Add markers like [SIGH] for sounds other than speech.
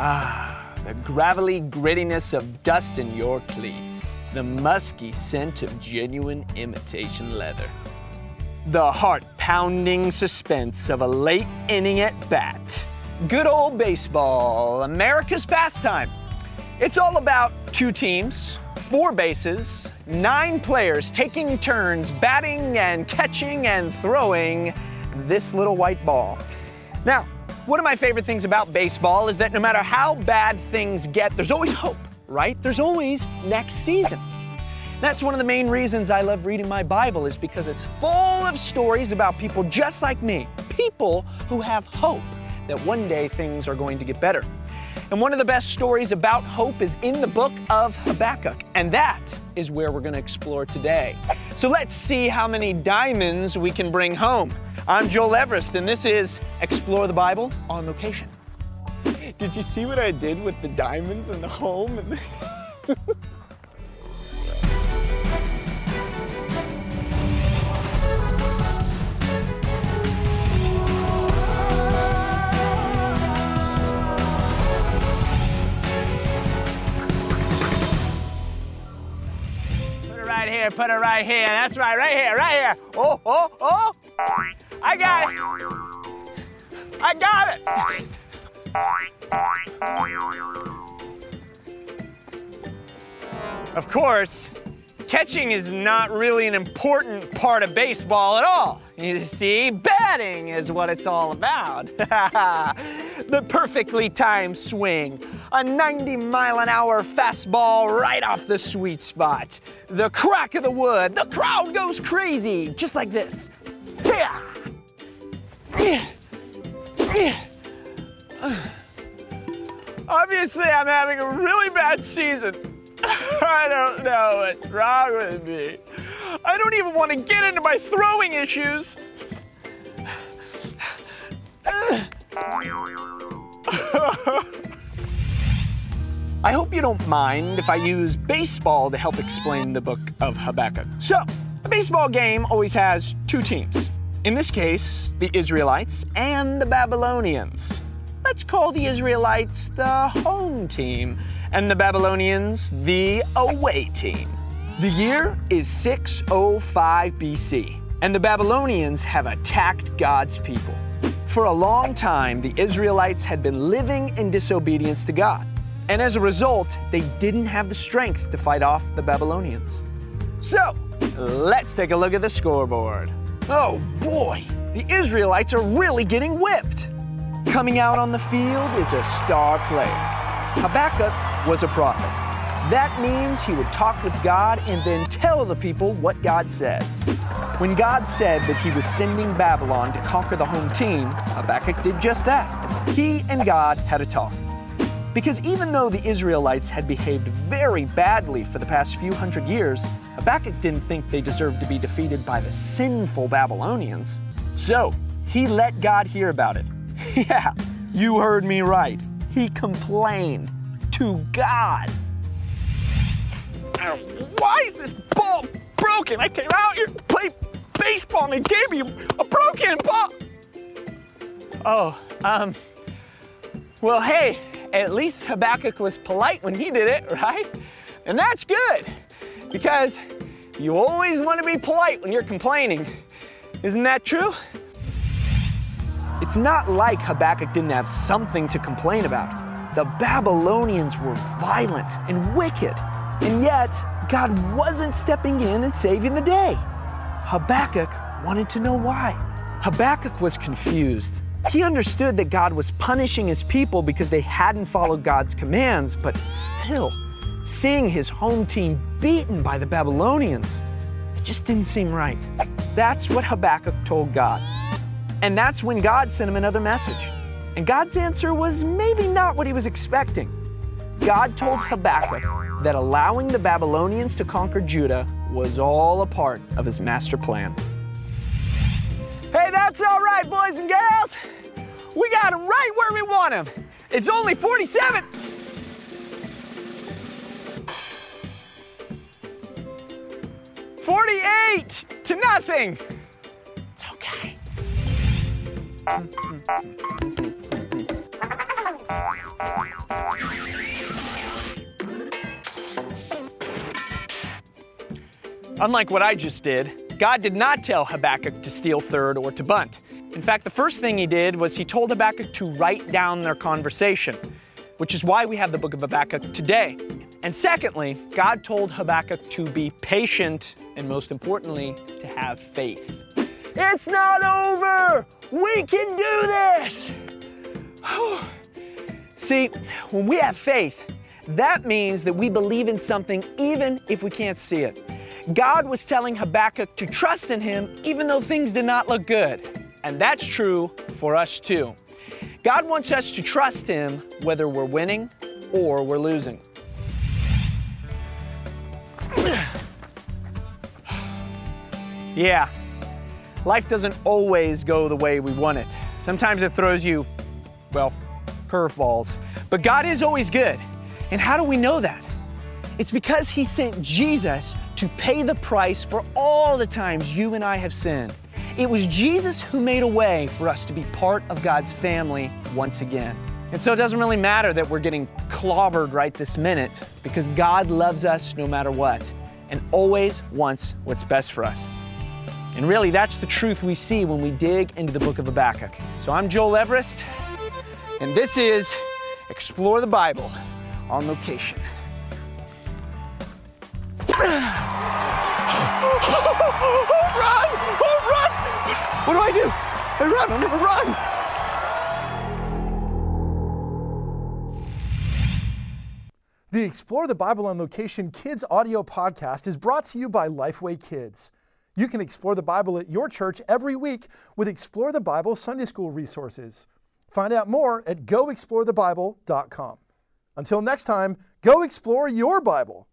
Ah, the gravelly grittiness of dust in your cleats. The musky scent of genuine imitation leather. The heart pounding suspense of a late inning at bat. Good old baseball, America's pastime. It's all about two teams, four bases, nine players taking turns batting and catching and throwing this little white ball. Now, one of my favorite things about baseball is that no matter how bad things get, there's always hope, right? There's always next season. That's one of the main reasons I love reading my Bible is because it's full of stories about people just like me, people who have hope that one day things are going to get better. And one of the best stories about hope is in the book of Habakkuk, and that is where we're going to explore today. So let's see how many diamonds we can bring home. I'm Joel Everest, and this is Explore the Bible on location. Did you see what I did with the diamonds and the home? [LAUGHS] Put it right here, put it right here. That's right, right here, right here. Oh, oh, oh. I got it. I got it. Of course, catching is not really an important part of baseball at all. You see, batting is what it's all about. [LAUGHS] the perfectly timed swing, a 90 mile an hour fastball right off the sweet spot, the crack of the wood, the crowd goes crazy, just like this. Yeah. Obviously, I'm having a really bad season. [LAUGHS] I don't know what's wrong with me. I don't even want to get into my throwing issues. I hope you don't mind if I use baseball to help explain the book of Habakkuk. So, a baseball game always has two teams. In this case, the Israelites and the Babylonians. Let's call the Israelites the home team and the Babylonians the away team. The year is 605 BC, and the Babylonians have attacked God's people. For a long time, the Israelites had been living in disobedience to God, and as a result, they didn't have the strength to fight off the Babylonians. So, let's take a look at the scoreboard. Oh boy, the Israelites are really getting whipped. Coming out on the field is a star player. Habakkuk was a prophet. That means he would talk with God and then tell the people what God said. When God said that he was sending Babylon to conquer the home team, Habakkuk did just that. He and God had a talk. Because even though the Israelites had behaved very badly for the past few hundred years, Habakkuk didn't think they deserved to be defeated by the sinful Babylonians. So, he let God hear about it. [LAUGHS] yeah, you heard me right. He complained to God. Why is this ball broken? I came out here to play baseball and they gave me a broken ball. Oh, um, well, hey, at least Habakkuk was polite when he did it, right? And that's good because you always want to be polite when you're complaining. Isn't that true? It's not like Habakkuk didn't have something to complain about. The Babylonians were violent and wicked, and yet God wasn't stepping in and saving the day. Habakkuk wanted to know why. Habakkuk was confused. He understood that God was punishing his people because they hadn't followed God's commands, but still, seeing his home team beaten by the Babylonians, just didn't seem right. That's what Habakkuk told God. And that's when God sent him another message. And God's answer was maybe not what he was expecting. God told Habakkuk that allowing the Babylonians to conquer Judah was all a part of his master plan. Hey, that's all right, boys and girls. We got him right where we want him. It's only 47. Forty-eight to nothing. It's okay. Unlike what I just did, God did not tell Habakkuk to steal third or to bunt. In fact, the first thing he did was he told Habakkuk to write down their conversation, which is why we have the book of Habakkuk today. And secondly, God told Habakkuk to be patient and most importantly, to have faith. It's not over! We can do this! [SIGHS] See, when we have faith, that means that we believe in something even if we can't see it. God was telling Habakkuk to trust in him even though things did not look good. And that's true for us too. God wants us to trust him whether we're winning or we're losing. [SIGHS] yeah, life doesn't always go the way we want it. Sometimes it throws you, well, curveballs. But God is always good. And how do we know that? It's because He sent Jesus to pay the price for all the times you and I have sinned. It was Jesus who made a way for us to be part of God's family once again. And so it doesn't really matter that we're getting clobbered right this minute because God loves us no matter what and always wants what's best for us. And really, that's the truth we see when we dig into the book of Habakkuk. So I'm Joel Everest, and this is Explore the Bible on location. [LAUGHS] I run, I never run! The Explore the Bible on Location Kids audio podcast is brought to you by Lifeway Kids. You can explore the Bible at your church every week with Explore the Bible Sunday School resources. Find out more at goexplorethebible.com. Until next time, go explore your Bible.